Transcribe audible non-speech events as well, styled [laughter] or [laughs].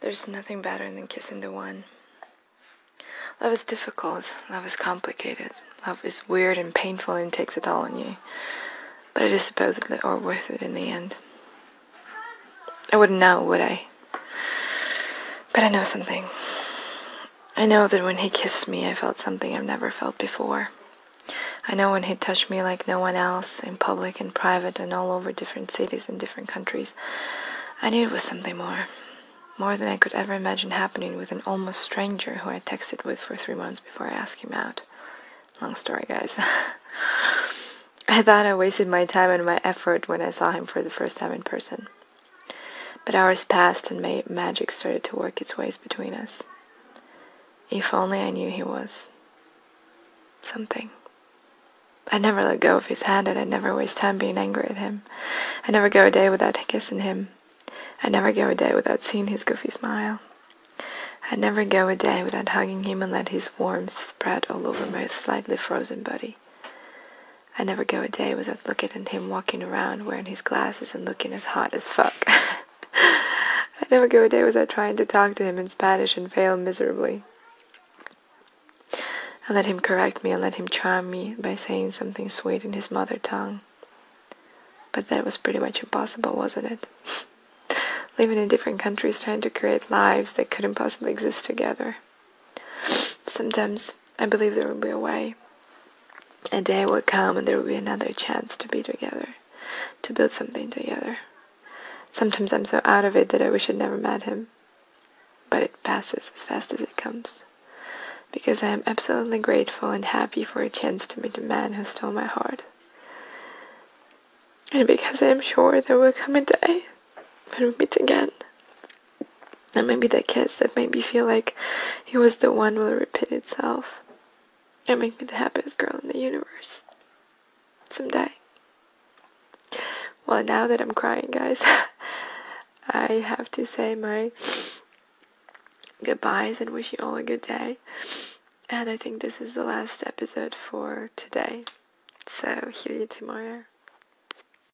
There's nothing better than kissing the one. Love is difficult. Love is complicated. Love is weird and painful and takes it all on you. But it is supposedly all worth it in the end. I wouldn't know, would I? But I know something. I know that when he kissed me, I felt something I've never felt before. I know when he touched me like no one else, in public and private and all over different cities and different countries, I knew it was something more. More than I could ever imagine happening with an almost stranger who I texted with for three months before I asked him out. Long story, guys. [laughs] I thought I wasted my time and my effort when I saw him for the first time in person. But hours passed and magic started to work its ways between us. If only I knew he was something. I never let go of his hand and I never waste time being angry at him. I never go a day without kissing him. I never go a day without seeing his goofy smile. I never go a day without hugging him and let his warmth spread all over my slightly frozen body. I never go a day without looking at him walking around wearing his glasses and looking as hot as fuck. [laughs] I never go a day without trying to talk to him in Spanish and fail miserably. I let him correct me and let him charm me by saying something sweet in his mother tongue. But that was pretty much impossible, wasn't it? [laughs] Living in different countries trying to create lives that couldn't possibly exist together. Sometimes I believe there will be a way. A day will come and there will be another chance to be together, to build something together. Sometimes I'm so out of it that I wish I'd never met him. But it passes as fast as it comes because I am absolutely grateful and happy for a chance to meet a man who stole my heart. And because I am sure there will come a day we meet again. And maybe that kiss that made me feel like he was the one will repeat itself and make me the happiest girl in the universe. Someday. Well, now that I'm crying, guys, [laughs] I have to say my goodbyes and wish you all a good day. And I think this is the last episode for today. So, hear you tomorrow.